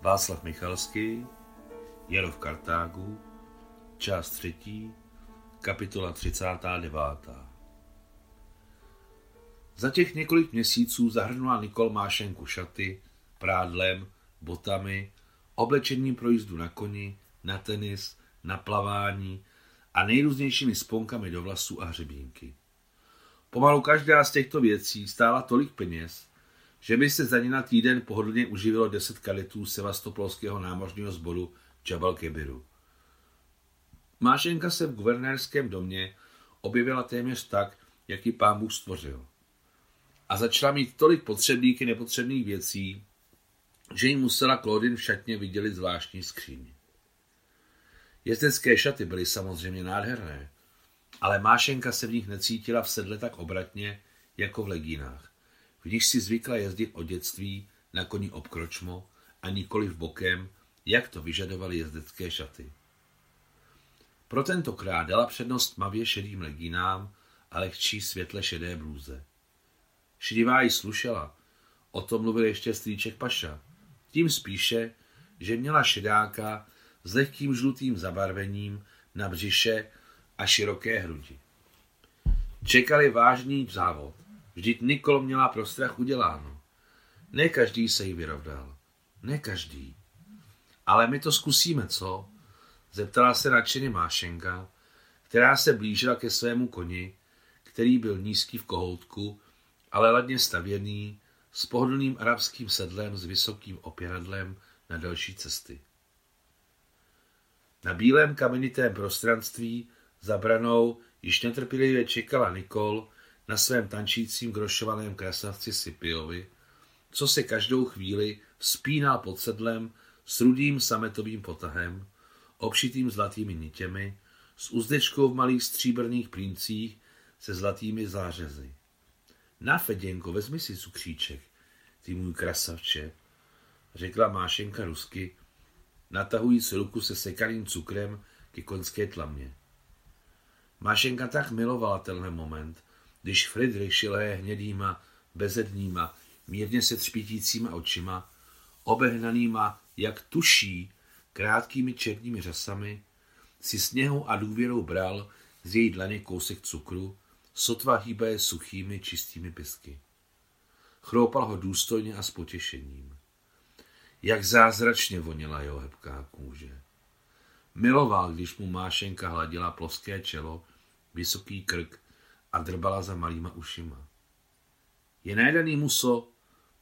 Václav Michalský, Jaro v Kartágu, část třetí, kapitola 39. Za těch několik měsíců zahrnula Nikol Mášenku šaty, prádlem, botami, oblečením pro jízdu na koni, na tenis, na plavání a nejrůznějšími sponkami do vlasů a hřebínky. Pomalu každá z těchto věcí stála tolik peněz, že by se za ně na týden pohodlně uživilo 10 kadetů sevastopolského námořního sboru Jabal Kebiru. Mášenka se v guvernérském domě objevila téměř tak, jak ji pán Bůh stvořil. A začala mít tolik potřebných i nepotřebných věcí, že jí musela Claudine v šatně vydělit zvláštní skříň. Jezdecké šaty byly samozřejmě nádherné, ale Mášenka se v nich necítila v sedle tak obratně, jako v legínách níž si zvykla jezdit od dětství na koni obkročmo a nikoli v bokem, jak to vyžadovaly jezdecké šaty. Pro tentokrát dala přednost tmavě šedým legínám a lehčí světle šedé blůze. Šedivá ji slušela, o tom mluvil ještě strýček Paša. Tím spíše, že měla šedáka s lehkým žlutým zabarvením na břiše a široké hrudi. Čekali vážný závod. Vždyť Nikol měla pro strach uděláno. Ne každý se jí vyrovnal. Ne každý. Ale my to zkusíme, co? Zeptala se nadšeně Mášenka, která se blížila ke svému koni, který byl nízký v kohoutku, ale ladně stavěný, s pohodlným arabským sedlem s vysokým opěradlem na další cesty. Na bílém kamenitém prostranství za branou již netrpělivě čekala Nikol, na svém tančícím grošovaném krasavci Sipiovi, co se každou chvíli vzpínal pod sedlem s rudým sametovým potahem, obšitým zlatými nitěmi, s uzdečkou v malých stříbrných plíncích se zlatými zářezy. Na Feděnko, vezmi si cukříček, ty můj krasavče, řekla Mášenka rusky, natahujíc ruku se sekaným cukrem ke koňské tlamě. Mášenka tak milovala tenhle moment, když Friedrich šilé hnědýma, bezednýma, mírně se třpítícíma očima, obehnanýma, jak tuší, krátkými černými řasami, si sněhou a důvěrou bral z její dlaně kousek cukru, sotva hýbaje suchými, čistými pisky. Chroupal ho důstojně a s potěšením. Jak zázračně voněla jeho hebká kůže. Miloval, když mu Mášenka hladila ploské čelo, vysoký krk a drbala za malýma ušima. Je najedaný muso?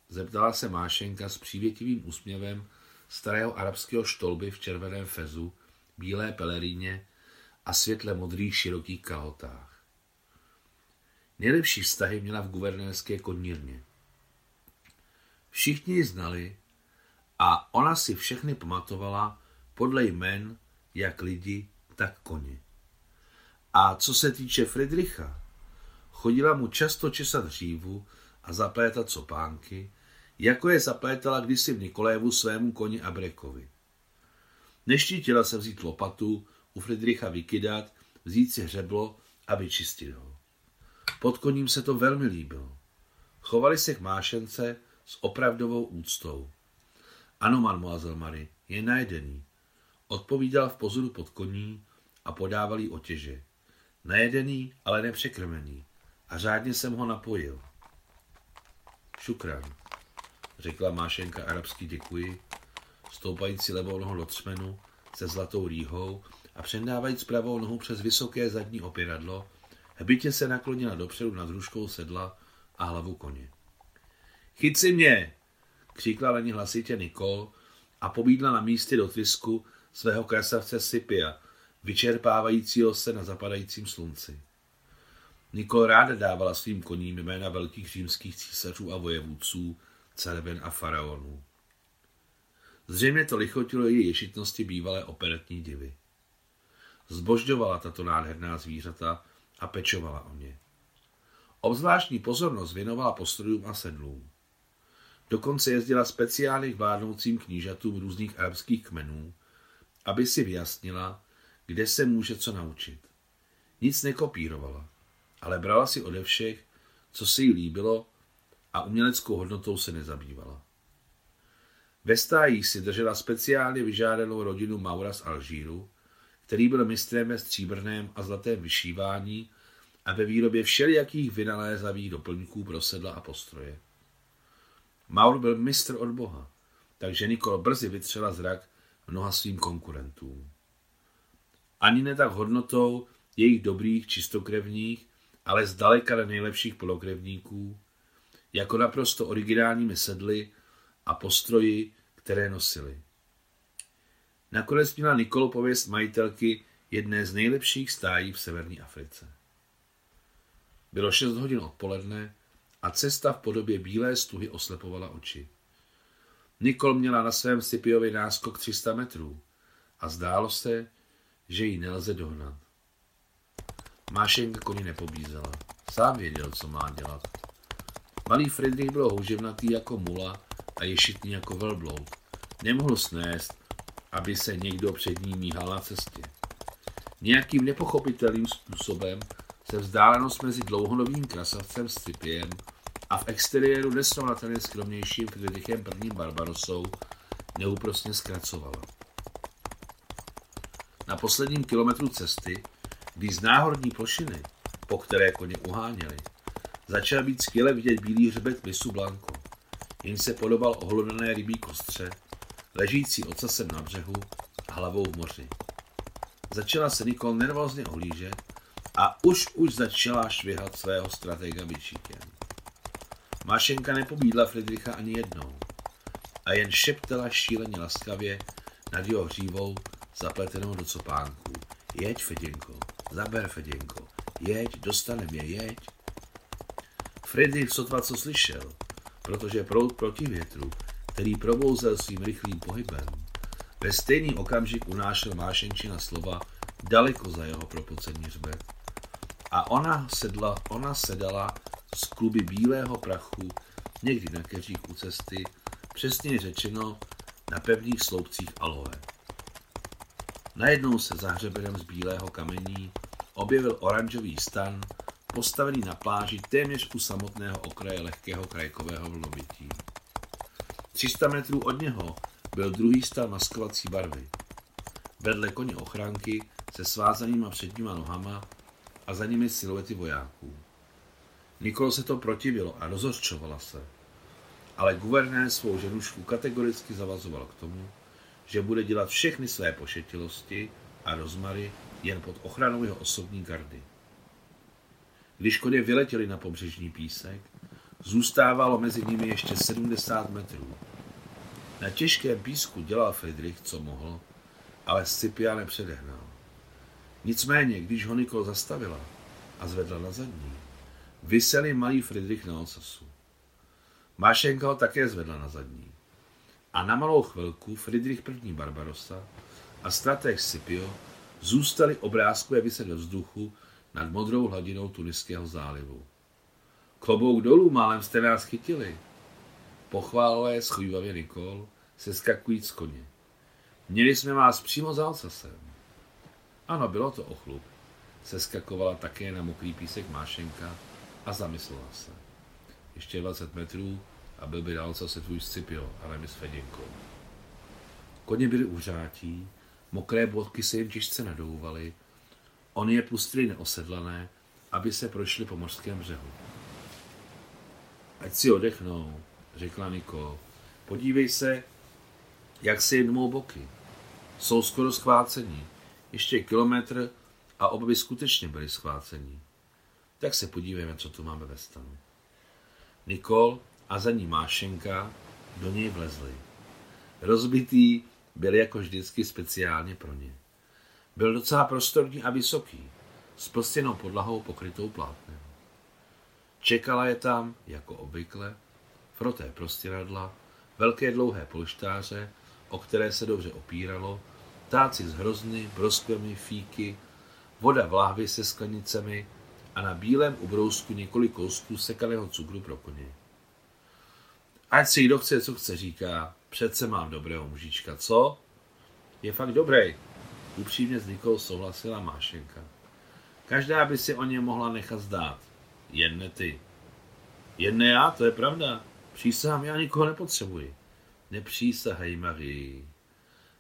Zeptala se Mášenka s přívětivým úsměvem starého arabského štolby v červeném fezu, bílé peleríně a světle modrých širokých kalhotách. Nejlepší vztahy měla v guvernérské konírně. Všichni ji znali a ona si všechny pamatovala podle jmen jak lidi, tak koně. A co se týče Friedricha, Chodila mu často česat hřívu a zaplétat copánky, jako je zaplétala kdysi v Nikolévu svému koni Abrekovi. Neštítila se vzít lopatu, u Friedricha vykydat, vzít si hřeblo a vyčistit ho. Pod koním se to velmi líbilo. Chovali se k mášence s opravdovou úctou. Ano, mademoiselle Marie, je najedený. Odpovídal v pozoru pod koní a podával jí otěže. Najedený, ale nepřekrmený a řádně jsem ho napojil. Šukran, řekla Mášenka arabský děkuji, stoupající levou nohu do třmenu se zlatou rýhou a předávajíc pravou nohu přes vysoké zadní opěradlo, hbitě se naklonila dopředu nad družkou sedla a hlavu koně. Chyť si mě, křikla na ní hlasitě Nikol a pobídla na místě do trysku svého krasavce Sipia, vyčerpávajícího se na zapadajícím slunci. Nikol ráda dávala svým koním jména velkých římských císařů a vojevůdců, carven a faraonů. Zřejmě to lichotilo její ješitnosti bývalé operetní divy. Zbožďovala tato nádherná zvířata a pečovala o ně. Obzvláštní pozornost věnovala postrojům a sedlům. Dokonce jezdila speciálně k vládnoucím knížatům různých arabských kmenů, aby si vyjasnila, kde se může co naučit. Nic nekopírovala ale brala si ode všech, co se jí líbilo a uměleckou hodnotou se nezabývala. Ve stájí si držela speciálně vyžádanou rodinu Maura z Alžíru, který byl mistrem ve stříbrném a zlatém vyšívání a ve výrobě všelijakých vynalézavých doplňků pro sedla a postroje. Maur byl mistr od Boha, takže Nikol brzy vytřela zrak mnoha svým konkurentům. Ani ne tak hodnotou jejich dobrých čistokrevních, ale zdaleka ne nejlepších polokrevníků, jako naprosto originálními sedly a postroji, které nosili. Nakonec měla Nikolo pověst majitelky jedné z nejlepších stájí v severní Africe. Bylo 6 hodin odpoledne a cesta v podobě bílé stuhy oslepovala oči. Nikol měla na svém Scipiovi náskok 300 metrů a zdálo se, že ji nelze dohnat. Mášenka koni nepobízela. Sám věděl, co má dělat. Malý Friedrich byl houževnatý jako mula a ješitný jako velbloud. Nemohl snést, aby se někdo před ním míhal na cestě. Nějakým nepochopitelným způsobem se vzdálenost mezi dlouhonovým krasavcem Scipiem a v exteriéru nesrovnatelně skromnějším Friedrichem prvním Barbarosou neúprostně zkracovala. Na posledním kilometru cesty, když z náhorní plošiny, po které koně uháněli, začal být skvěle vidět bílý hřbet Misu Blanco, jen se podobal ohlodané rybí kostře, ležící ocasem na břehu a hlavou v moři. Začala se Nikol nervózně ohlížet a už už začala švihat svého stratega bičíkem. Mášenka nepobídla Friedricha ani jednou a jen šeptala šíleně laskavě nad jeho hřívou zapletenou do copánků. Jeď, Feděnko, zaber, Feděnko, jeď, dostanem je, jeď. Friedrich sotva co slyšel, protože proud proti větru, který probouzel svým rychlým pohybem, ve stejný okamžik unášel Mášenčina slova daleko za jeho propocený hřbet. A ona sedla, ona sedala z kluby bílého prachu někdy na keřích u cesty, přesně řečeno na pevných sloupcích aloe. Najednou se za hřebenem z bílého kamení objevil oranžový stan, postavený na pláži téměř u samotného okraje lehkého krajkového vlnovití. 300 metrů od něho byl druhý stan maskovací barvy. Vedle koně ochránky se svázanýma předníma nohama a za nimi siluety vojáků. Nikolo se to protivilo a rozhořčovala se. Ale guvernér svou ženušku kategoricky zavazoval k tomu, že bude dělat všechny své pošetilosti a rozmary jen pod ochranou jeho osobní gardy. Když koně vyletěli na pobřežní písek, zůstávalo mezi nimi ještě 70 metrů. Na těžkém písku dělal Friedrich, co mohl, ale Scipia nepředehnal. Nicméně, když ho Nikol zastavila a zvedla na zadní, vyseli malý Friedrich na ocasu. Mášenka ho také zvedla na zadní. A na malou chvilku Friedrich I. Barbarossa a strateg Scipio zůstali obrázkové vyset ve vzduchu nad modrou hladinou Tuniského zálivu. Klobouk dolů, málem jste nás chytili. Pochválové schovývavě Nikol, se skakují z koně. Měli jsme vás přímo za ocasem. Ano, bylo to ochlup. Seskakovala také na mokrý písek Mášenka a zamyslela se. Ještě 20 metrů a byl by dál se tvůj Scipio, ale my s Feděnkou. Koně byly užátí, mokré bodky se jim těžce nadouvaly, oni je pustili neosedlané, aby se prošli po mořském břehu. Ať si odechnou, řekla Niko. Podívej se, jak se jednou boky. Jsou skoro schvácení. Ještě kilometr a oba by skutečně byli schvácení. Tak se podívejme, co tu máme ve stanu. Nikol a za ní Mášenka do něj vlezli. Rozbitý byl jako vždycky speciálně pro ně. Byl docela prostorný a vysoký, s plstěnou podlahou pokrytou plátnem. Čekala je tam, jako obvykle, froté prostěradla, velké dlouhé polštáře, o které se dobře opíralo, táci z hrozny, broskvemi, fíky, voda v láhvi se sklenicemi a na bílém ubrousku několik kousků sekaného cukru pro koně. Ať si kdo chce, co chce, říká, přece mám dobrého mužička, co? Je fakt dobrý, upřímně s Nikou souhlasila Mášenka. Každá by si o ně mohla nechat zdát. Jen ne ty. Jen ne já, to je pravda. Přísahám, já nikoho nepotřebuji. Nepřísahej, Marie.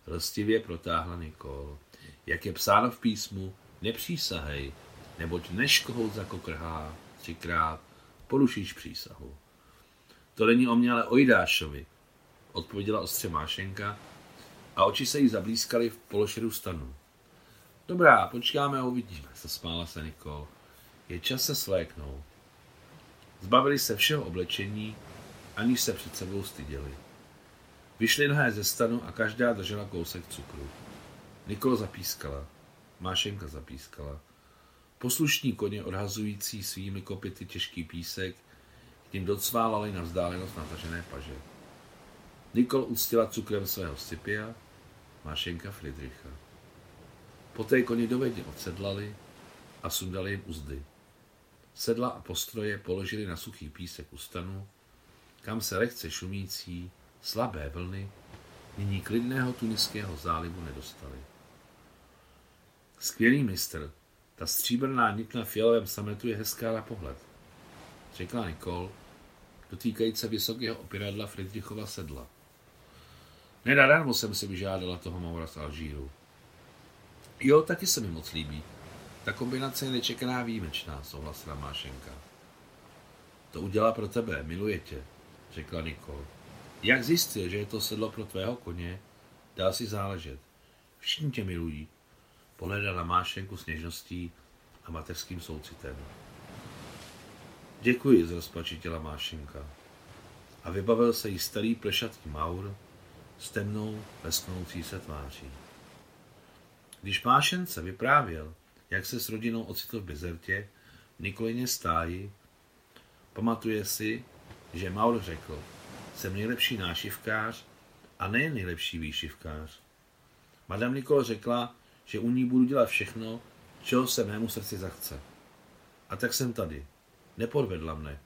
Lstivě protáhla Nikol. Jak je psáno v písmu, nepřísahej, neboť než kohout zakokrhá třikrát, porušíš přísahu. To není o mě, ale o Jidášovi, odpověděla ostře Mášenka a oči se jí zablízkaly v pološeru stanu. Dobrá, počkáme a uvidíme, zasmála se Nikol. Je čas se sléknout. Zbavili se všeho oblečení, aniž se před sebou styděli. Vyšli nahé ze stanu a každá držela kousek cukru. Nikol zapískala. Mášenka zapískala. Poslušní koně odhazující svými kopity těžký písek tím docválali na vzdálenost natažené paže. Nikol uctila cukrem svého Scipia, Mášenka Friedricha. Poté koni dovedně odsedlali a sundali jim uzdy. Sedla a postroje položili na suchý písek u stanu, kam se lehce šumící, slabé vlny nyní klidného tuniského zálivu nedostali. Skvělý mistr, ta stříbrná nit na fialovém sametu je hezká na pohled, řekla Nikol, dotýkající vysokého opěradla Friedrichova sedla. Nenadarmo jsem si vyžádala toho Maura z Alžíru. Jo, taky se mi moc líbí. Ta kombinace je nečekaná výjimečná, souhlasila Mášenka. To udělá pro tebe, miluje tě, řekla Nikol. Jak zjistil, že je to sedlo pro tvého koně, dá si záležet. Všichni tě milují. Pohledala Mášenku s něžností a mateřským soucitem. Děkuji, zrozpačitila Mášenka. A vybavil se jí starý plešatý maur s temnou, lesknoucí se tváří. Když Mášence vyprávěl, jak se s rodinou ocitl v Bezertě, v Nikolině stáji, pamatuje si, že Maur řekl, jsem nejlepší nášivkář a nejen nejlepší výšivkář. Madame Nikol řekla, že u ní budu dělat všechno, čeho se mému srdci zachce. A tak jsem tady. Nepodvedla mne.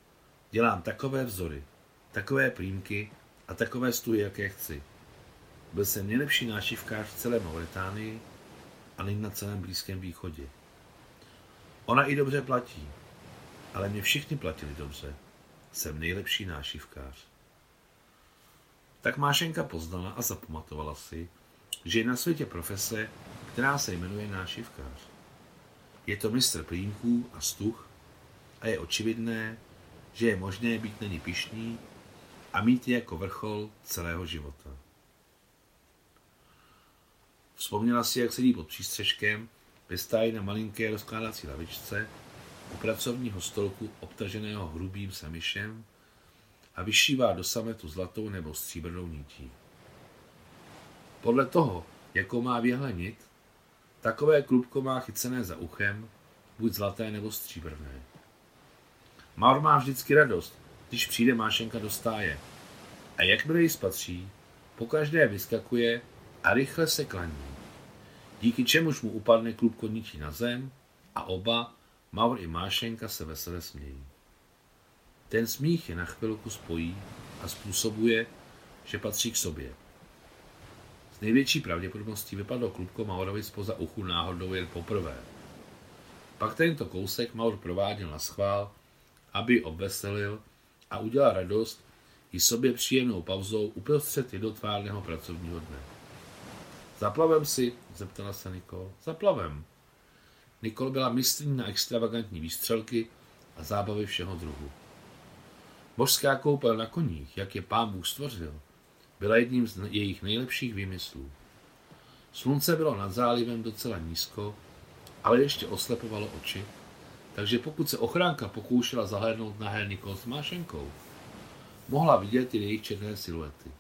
Dělám takové vzory, takové plímky a takové stuhy, jaké chci. Byl jsem nejlepší nášivkář v celé Mauritánii a nyní na celém Blízkém východě. Ona i dobře platí, ale mě všichni platili dobře. Jsem nejlepší nášivkář. Tak Mášenka poznala a zapamatovala si, že je na světě profese, která se jmenuje nášivkář. Je to mistr plínků a stuch a je očividné, že je možné být není pišný a mít je jako vrchol celého života. Vzpomněla si, jak sedí pod přístřežkem, vystájí na malinké rozkládací lavičce u pracovního stolku obtaženého hrubým samišem a vyšívá do sametu zlatou nebo stříbrnou nití. Podle toho, jakou má věhle nit, takové klubko má chycené za uchem, buď zlaté nebo stříbrné. Maur má vždycky radost, když přijde Mášenka do stáje. A jakmile ji spatří, pokaždé vyskakuje a rychle se klaní. Díky čemuž mu upadne klubko nití na zem a oba, Maur i Mášenka, se veselé smějí. Ten smích je na chvilku spojí a způsobuje, že patří k sobě. S největší pravděpodobností vypadlo klubko Maurovi spoza uchu náhodou jen poprvé. Pak tento kousek Maur prováděl na schvál, aby obveselil a udělal radost i sobě příjemnou pauzou uprostřed jednotvárného pracovního dne. Zaplavem si, zeptala se Nikol. Zaplavem. Nikol byla mistrní na extravagantní výstřelky a zábavy všeho druhu. Božská koupel na koních, jak je pán Bůh stvořil, byla jedním z jejich nejlepších výmyslů. Slunce bylo nad zálivem docela nízko, ale ještě oslepovalo oči, takže pokud se ochránka pokoušela zahlédnout na Nikol s Mášenkou, mohla vidět i jejich černé siluety.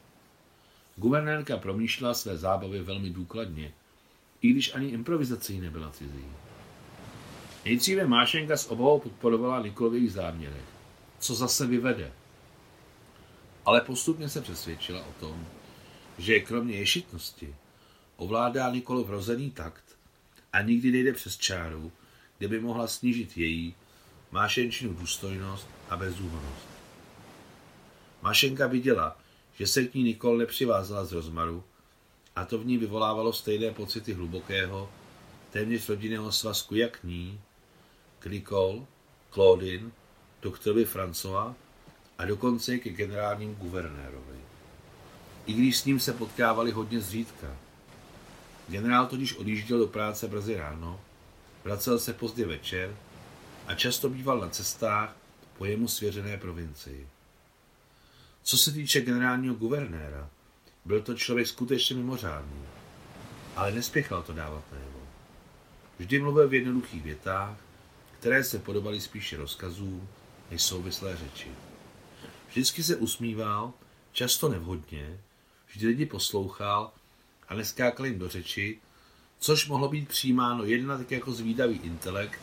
Guvernérka promýšlela své zábavy velmi důkladně, i když ani improvizace nebyla cizí. Nejdříve Mášenka s obavou podporovala Nikolových záměrech, co zase vyvede. Ale postupně se přesvědčila o tom, že kromě ješitnosti ovládá Nikolov rozený takt a nikdy nejde přes čáru, kde by mohla snížit její Mášenčinu důstojnost a bezúhonost. Mášenka viděla, že se k ní Nikol nepřivázala z rozmaru a to v ní vyvolávalo stejné pocity hlubokého, téměř rodinného svazku jak ní, k Nicole, Claudine, doktorovi Francois a dokonce ke generálním guvernérovi. i když s ním se potkávali hodně zřídka. Generál totiž odjížděl do práce brzy ráno, vracel se pozdě večer a často býval na cestách po jemu svěřené provincii. Co se týče generálního guvernéra, byl to člověk skutečně mimořádný, ale nespěchal to dávat najevo. Vždy mluvil v jednoduchých větách, které se podobaly spíše rozkazům než souvislé řeči. Vždycky se usmíval, často nevhodně, vždy lidi poslouchal a neskákal jim do řeči, což mohlo být přijímáno jedna tak jako zvídavý intelekt,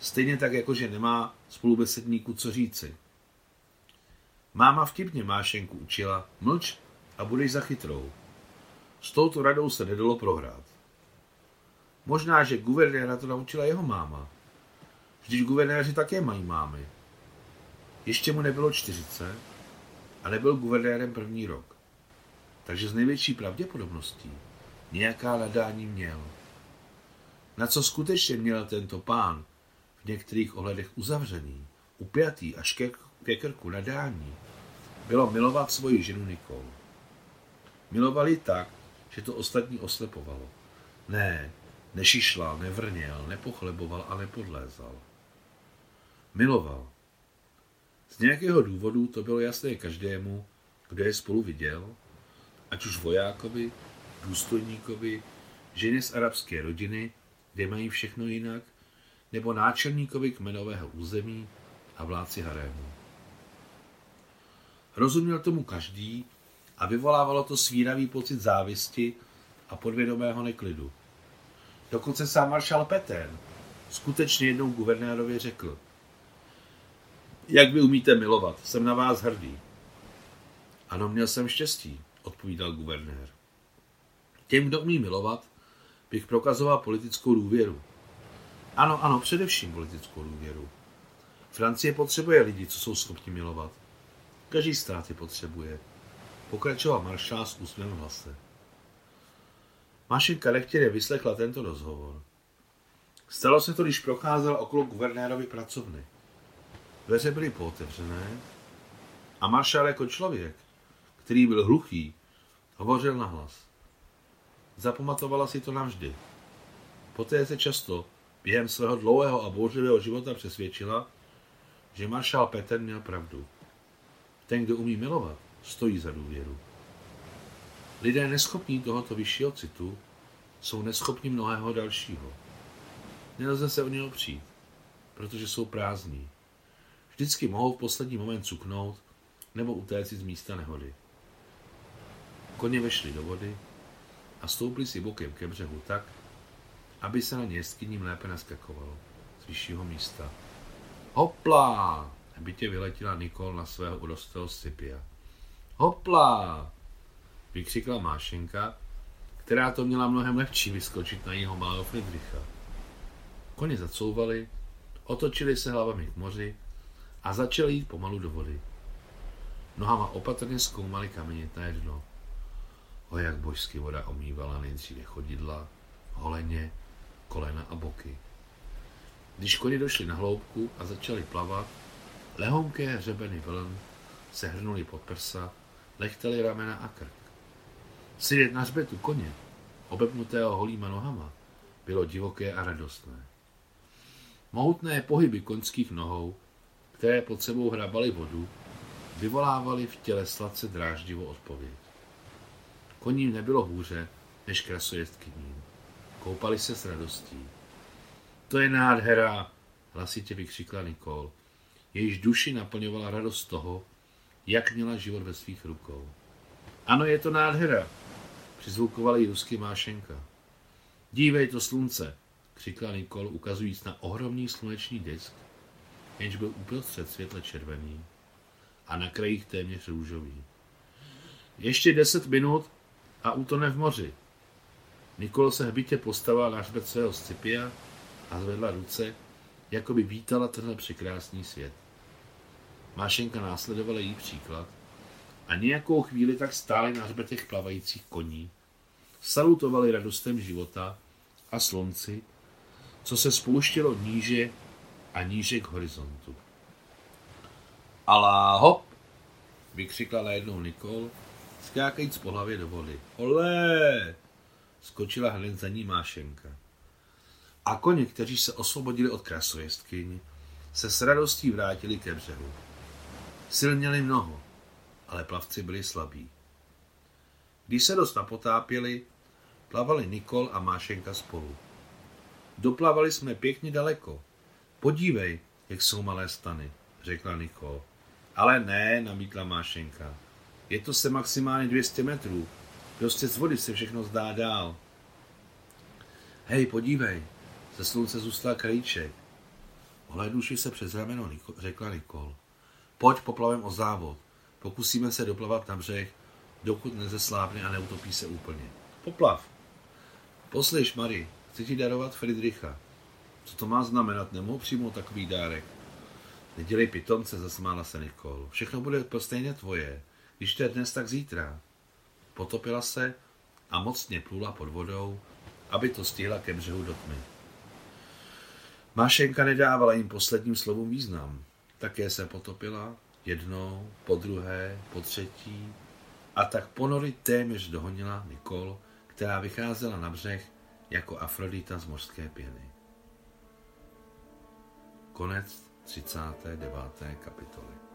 stejně tak jako, že nemá spolubesedníku co říci. Máma vtipně Mášenku učila, mlč a budeš za chytrou. S touto radou se nedalo prohrát. Možná, že guvernéra to naučila jeho máma. Vždyť guvernéři také mají mámy. Ještě mu nebylo 40 a nebyl guvernérem první rok. Takže z největší pravděpodobností nějaká nadání měl. Na co skutečně měl tento pán, v některých ohledech uzavřený, upjatý až ke, ke krku nadání, bylo milovat svoji ženu Nikol. Milovali tak, že to ostatní oslepovalo. Ne, nešišlal, nevrněl, nepochleboval a nepodlézal. Miloval. Z nějakého důvodu to bylo jasné každému, kdo je spolu viděl, ať už vojákovi, důstojníkovi, ženě z arabské rodiny, kde mají všechno jinak, nebo náčelníkovi kmenového území a vládci harému. Rozuměl tomu každý a vyvolávalo to svíravý pocit závisti a podvědomého neklidu. Dokonce sám maršal Petén skutečně jednou guvernérovi řekl, jak vy umíte milovat, jsem na vás hrdý. Ano, měl jsem štěstí, odpovídal guvernér. Těm, kdo umí milovat, bych prokazoval politickou důvěru. Ano, ano, především politickou důvěru. Francie potřebuje lidi, co jsou schopni milovat. Každý stát je potřebuje. Pokračoval maršál s úsměvem v hlase. Mašinka nechtěně vyslechla tento rozhovor. Stalo se to, když procházel okolo guvernérovy pracovny. Dveře byly pootevřené a maršál jako člověk, který byl hluchý, hovořil na hlas. Zapamatovala si to navždy. Poté se často během svého dlouhého a bouřlivého života přesvědčila, že maršál Petr měl pravdu. Ten, kdo umí milovat, stojí za důvěru. Lidé neschopní tohoto vyššího citu jsou neschopni mnohého dalšího. Nelze se o ně opřít, protože jsou prázdní. Vždycky mohou v poslední moment cuknout nebo utéct z místa nehody. Koně vešli do vody a stoupli si bokem ke břehu tak, aby se na ně jeskyním lépe naskakovalo z vyššího místa. Hopla! Bytě vyletěla Nikol na svého urostlého Scipia. Hopla! Vykřikla Mášenka, která to měla mnohem lehčí vyskočit na jeho malého Friedricha. Koně zacouvali, otočili se hlavami k moři a začali jít pomalu do vody. Nohama opatrně zkoumali kamenitné dno. O jak božsky voda omývala nejdříve chodidla, holeně, kolena a boky. Když koně došli na hloubku a začali plavat, lehonké hřebeny vln se hrnuli pod prsa, lechtali ramena a krk. Sedět na hřbetu koně, obepnutého holýma nohama, bylo divoké a radostné. Mohutné pohyby koňských nohou, které pod sebou hrabaly vodu, vyvolávaly v těle sladce dráždivou odpověď. Koním nebylo hůře než krasojezdkyním. Koupali se s radostí. To je nádhera, hlasitě vykřikla Nikol. Jejíž duši naplňovala radost toho, jak měla život ve svých rukou. Ano, je to nádhera, přizvukoval jí rusky Mášenka. Dívej to slunce, křikla Nikol, ukazujíc na ohromný sluneční disk, jenž byl uprostřed světle červený a na krajích téměř růžový. Ještě deset minut a utone v moři. Nikol se hbitě postavila na hřbet svého Scipia a zvedla ruce, jako by vítala tenhle překrásný svět. Mášenka následovala její příklad a nějakou chvíli tak stály na hřbetech plavajících koní, salutovali radostem života a slunci, co se spouštělo níže a níže k horizontu. Alá hop, vykřikla najednou Nikol skákajíc po hlavě do vody. Olé! Skočila hned za ní Mášenka. A koně, kteří se osvobodili od krasojestkyň, se s radostí vrátili ke břehu. Sil měli mnoho, ale plavci byli slabí. Když se dost napotápěli, plavali Nikol a Mášenka spolu. Doplavali jsme pěkně daleko. Podívej, jak jsou malé stany, řekla Nikol. Ale ne, namítla Mášenka. Je to se maximálně 200 metrů. Prostě z vody se všechno zdá dál. Hej, podívej, ze slunce zůstal krajíček. Ohlednuši se přes rameno, řekla Nikol. Pojď poplavem o závod. Pokusíme se doplavat na břeh, dokud nezeslábne a neutopí se úplně. Poplav. Poslyš, Mary, chci ti darovat Friedricha. Co to má znamenat? Nemohu přijmout takový dárek. Nedělej pitomce, zasmála se Nikol. Všechno bude stejně tvoje. Když to je dnes, tak zítra. Potopila se a mocně plula pod vodou, aby to stihla ke břehu do tmy. Mášenka nedávala jim posledním slovům význam. Také se potopila, jednou, po druhé, po třetí, a tak ponory téměř dohonila Nikol, která vycházela na břeh jako Afrodita z mořské pěny. Konec 39. kapitoly.